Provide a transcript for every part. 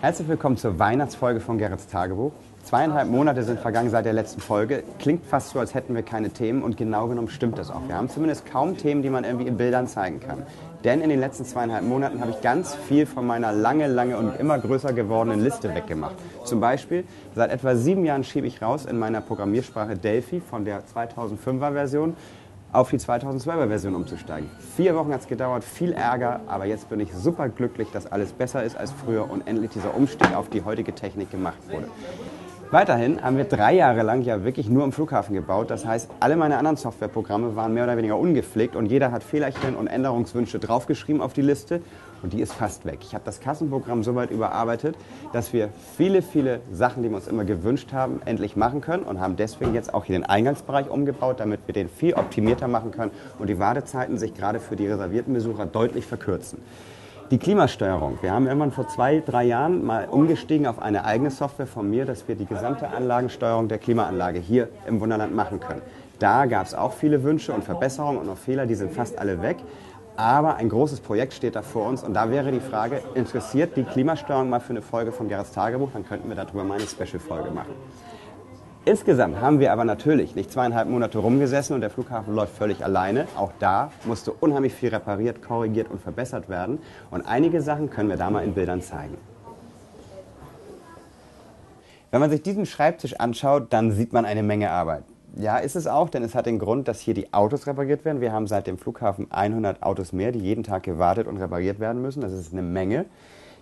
Herzlich willkommen zur Weihnachtsfolge von Gerrits Tagebuch. Zweieinhalb Monate sind vergangen seit der letzten Folge. Klingt fast so, als hätten wir keine Themen und genau genommen stimmt das auch. Wir haben zumindest kaum Themen, die man irgendwie in Bildern zeigen kann. Denn in den letzten zweieinhalb Monaten habe ich ganz viel von meiner lange, lange und immer größer gewordenen Liste weggemacht. Zum Beispiel, seit etwa sieben Jahren schiebe ich raus in meiner Programmiersprache Delphi von der 2005er Version auf die 2012er Version umzusteigen. Vier Wochen hat es gedauert, viel Ärger, aber jetzt bin ich super glücklich, dass alles besser ist als früher und endlich dieser Umstieg auf die heutige Technik gemacht wurde. Weiterhin haben wir drei Jahre lang ja wirklich nur im Flughafen gebaut. Das heißt, alle meine anderen Softwareprogramme waren mehr oder weniger ungepflegt und jeder hat Fehlerchen und Änderungswünsche draufgeschrieben auf die Liste und die ist fast weg. Ich habe das Kassenprogramm so weit überarbeitet, dass wir viele, viele Sachen, die wir uns immer gewünscht haben, endlich machen können und haben deswegen jetzt auch hier den Eingangsbereich umgebaut, damit wir den viel optimierter machen können und die Wartezeiten sich gerade für die reservierten Besucher deutlich verkürzen. Die Klimasteuerung. Wir haben irgendwann vor zwei, drei Jahren mal umgestiegen auf eine eigene Software von mir, dass wir die gesamte Anlagensteuerung der Klimaanlage hier im Wunderland machen können. Da gab es auch viele Wünsche und Verbesserungen und auch Fehler, die sind fast alle weg. Aber ein großes Projekt steht da vor uns und da wäre die Frage, interessiert die Klimasteuerung mal für eine Folge von Gerrits Tagebuch? Dann könnten wir darüber mal eine Special-Folge machen. Insgesamt haben wir aber natürlich nicht zweieinhalb Monate rumgesessen und der Flughafen läuft völlig alleine. Auch da musste unheimlich viel repariert, korrigiert und verbessert werden. Und einige Sachen können wir da mal in Bildern zeigen. Wenn man sich diesen Schreibtisch anschaut, dann sieht man eine Menge Arbeit. Ja, ist es auch, denn es hat den Grund, dass hier die Autos repariert werden. Wir haben seit dem Flughafen 100 Autos mehr, die jeden Tag gewartet und repariert werden müssen. Das ist eine Menge.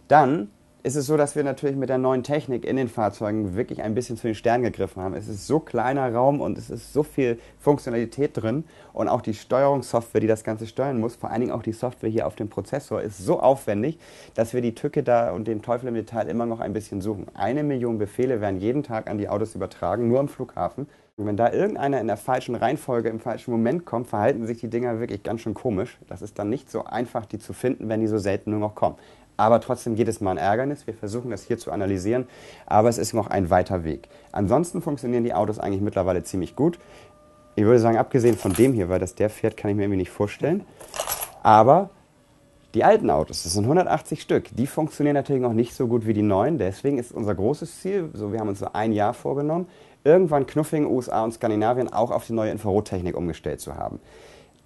Dann ist es so, dass wir natürlich mit der neuen Technik in den Fahrzeugen wirklich ein bisschen zu den Sternen gegriffen haben. Es ist so kleiner Raum und es ist so viel Funktionalität drin und auch die Steuerungssoftware, die das Ganze steuern muss, vor allen Dingen auch die Software hier auf dem Prozessor, ist so aufwendig, dass wir die Tücke da und den Teufel im Detail immer noch ein bisschen suchen. Eine Million Befehle werden jeden Tag an die Autos übertragen, nur im Flughafen. Und wenn da irgendeiner in der falschen Reihenfolge im falschen Moment kommt, verhalten sich die Dinger wirklich ganz schön komisch. Das ist dann nicht so einfach, die zu finden, wenn die so selten nur noch kommen. Aber trotzdem geht es mal ein Ärgernis. Wir versuchen das hier zu analysieren, aber es ist noch ein weiter Weg. Ansonsten funktionieren die Autos eigentlich mittlerweile ziemlich gut. Ich würde sagen, abgesehen von dem hier, weil das der fährt, kann ich mir irgendwie nicht vorstellen. Aber die alten Autos, das sind 180 Stück, die funktionieren natürlich noch nicht so gut wie die neuen. Deswegen ist unser großes Ziel, so wir haben uns so ein Jahr vorgenommen, irgendwann Knuffing, USA und Skandinavien auch auf die neue Infrarottechnik umgestellt zu haben.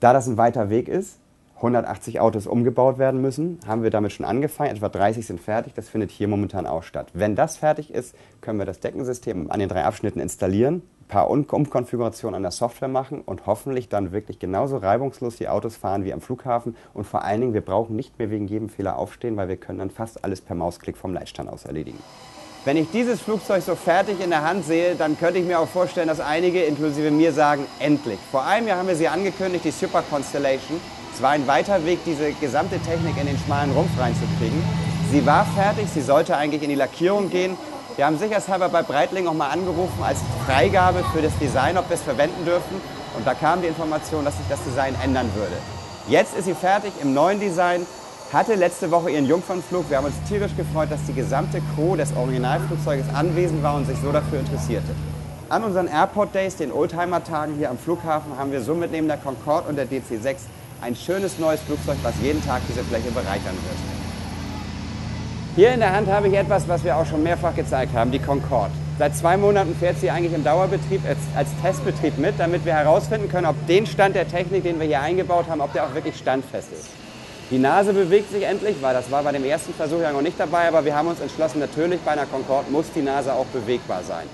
Da das ein weiter Weg ist, 180 Autos umgebaut werden müssen, haben wir damit schon angefangen. Etwa 30 sind fertig. Das findet hier momentan auch statt. Wenn das fertig ist, können wir das Deckensystem an den drei Abschnitten installieren, ein paar Umkonfigurationen an der Software machen und hoffentlich dann wirklich genauso reibungslos die Autos fahren wie am Flughafen. Und vor allen Dingen, wir brauchen nicht mehr wegen jedem Fehler aufstehen, weil wir können dann fast alles per Mausklick vom Leitstand aus erledigen. Wenn ich dieses Flugzeug so fertig in der Hand sehe, dann könnte ich mir auch vorstellen, dass einige, inklusive mir, sagen, endlich. Vor einem Jahr haben wir sie angekündigt, die Super Constellation. Es war ein weiter Weg, diese gesamte Technik in den schmalen Rumpf reinzukriegen. Sie war fertig, sie sollte eigentlich in die Lackierung gehen. Wir haben sicherheitshalber bei Breitling auch mal angerufen als Freigabe für das Design, ob wir es verwenden dürfen. Und da kam die Information, dass sich das Design ändern würde. Jetzt ist sie fertig im neuen Design, hatte letzte Woche ihren Jungfernflug. Wir haben uns tierisch gefreut, dass die gesamte Crew des Originalflugzeuges anwesend war und sich so dafür interessierte. An unseren Airport Days, den Oldtimer-Tagen hier am Flughafen, haben wir somit neben der Concorde und der DC-6 ein schönes neues Flugzeug, was jeden Tag diese Fläche bereichern wird. Hier in der Hand habe ich etwas, was wir auch schon mehrfach gezeigt haben, die Concorde. Seit zwei Monaten fährt sie eigentlich im Dauerbetrieb als, als, Testbetrieb mit, damit wir herausfinden können, ob den Stand der Technik, den wir hier eingebaut haben, ob der auch wirklich standfest ist. Die Nase bewegt sich endlich, weil das war bei dem ersten Versuch ja noch nicht dabei, aber wir haben uns entschlossen, natürlich bei einer Concorde muss die Nase auch bewegbar sein.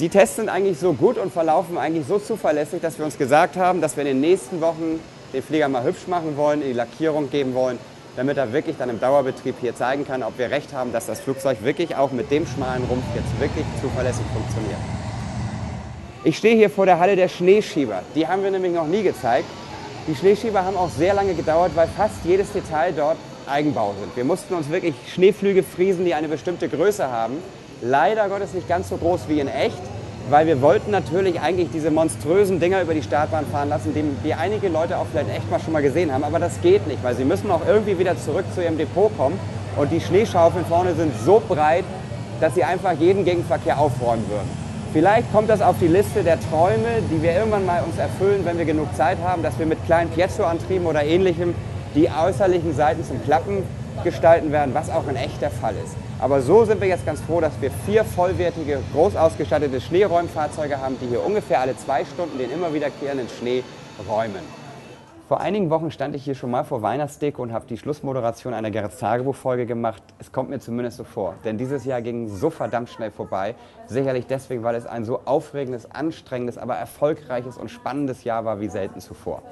Die Tests sind eigentlich so gut und verlaufen eigentlich so zuverlässig, dass wir uns gesagt haben, dass wir in den nächsten Wochen den Flieger mal hübsch machen wollen, die Lackierung geben wollen, damit er wirklich dann im Dauerbetrieb hier zeigen kann, ob wir recht haben, dass das Flugzeug wirklich auch mit dem schmalen Rumpf jetzt wirklich zuverlässig funktioniert. Ich stehe hier vor der Halle der Schneeschieber. Die haben wir nämlich noch nie gezeigt. Die Schneeschieber haben auch sehr lange gedauert, weil fast jedes Detail dort Eigenbau sind. Wir mussten uns wirklich Schneeflüge friesen, die eine bestimmte Größe haben. Leider Gottes nicht ganz so groß wie in echt, weil wir wollten natürlich eigentlich diese monströsen Dinger über die Startbahn fahren lassen, die, einige Leute auch vielleicht echt mal schon mal gesehen haben. Aber das geht nicht, weil sie müssen auch irgendwie wieder zurück zu ihrem Depot kommen. Und die Schneeschaufeln vorne sind so breit, dass sie einfach jeden Gegenverkehr aufräumen würden. Vielleicht kommt das auf die Liste der Träume, die wir irgendwann mal uns erfüllen, wenn wir genug Zeit haben, dass wir mit kleinen Piezo-Antrieben oder ähnlichem die äußerlichen Seiten zum Klappen gestalten werden, was auch in echt der Fall ist. Aber so sind wir jetzt ganz froh, dass wir vier vollwertige, groß ausgestattete Schneeräumfahrzeuge haben, die hier ungefähr alle zwei Stunden den immer wiederkehrenden Schnee räumen. Vor einigen Wochen stand ich hier schon mal vor Weihnachtsdeko und habe die Schlussmoderation einer Gerrits Tagebuch-Folge gemacht. Es kommt mir zumindest so vor, denn dieses Jahr ging so verdammt schnell vorbei. Sicherlich deswegen, weil es ein so aufregendes, anstrengendes, aber erfolgreiches und spannendes Jahr war wie selten zuvor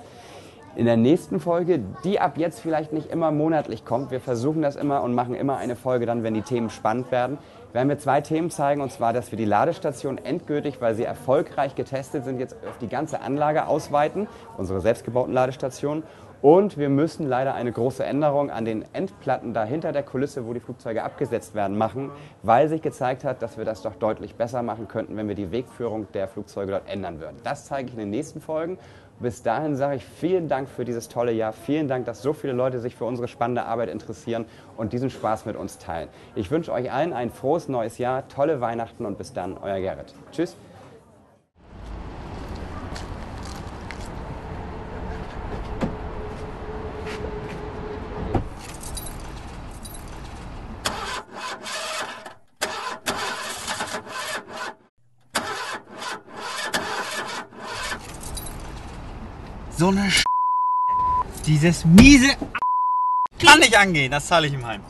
in der nächsten Folge, die ab jetzt vielleicht nicht immer monatlich kommt, wir versuchen das immer und machen immer eine Folge dann, wenn die Themen spannend werden, werden wir zwei Themen zeigen. Und zwar, dass wir die Ladestation endgültig, weil sie erfolgreich getestet sind, jetzt auf die ganze Anlage ausweiten, unsere selbstgebauten Ladestationen. Und wir müssen leider eine große Änderung an den Endplatten da hinter der Kulisse, wo die Flugzeuge abgesetzt werden, machen, weil sich gezeigt hat, dass wir das doch deutlich besser machen könnten, wenn wir die Wegführung der Flugzeuge dort ändern würden. Das zeige ich in den nächsten Folgen. Bis dahin sage ich vielen Dank für dieses tolle Jahr. Vielen Dank, dass so viele Leute sich für unsere spannende Arbeit interessieren und diesen Spaß mit uns teilen. Ich wünsche euch allen ein frohes neues Jahr, tolle Weihnachten und bis dann, euer Gerrit. Tschüss. So eine Sch Dieses miese kann nicht angehen, das zahle ich ihm heim.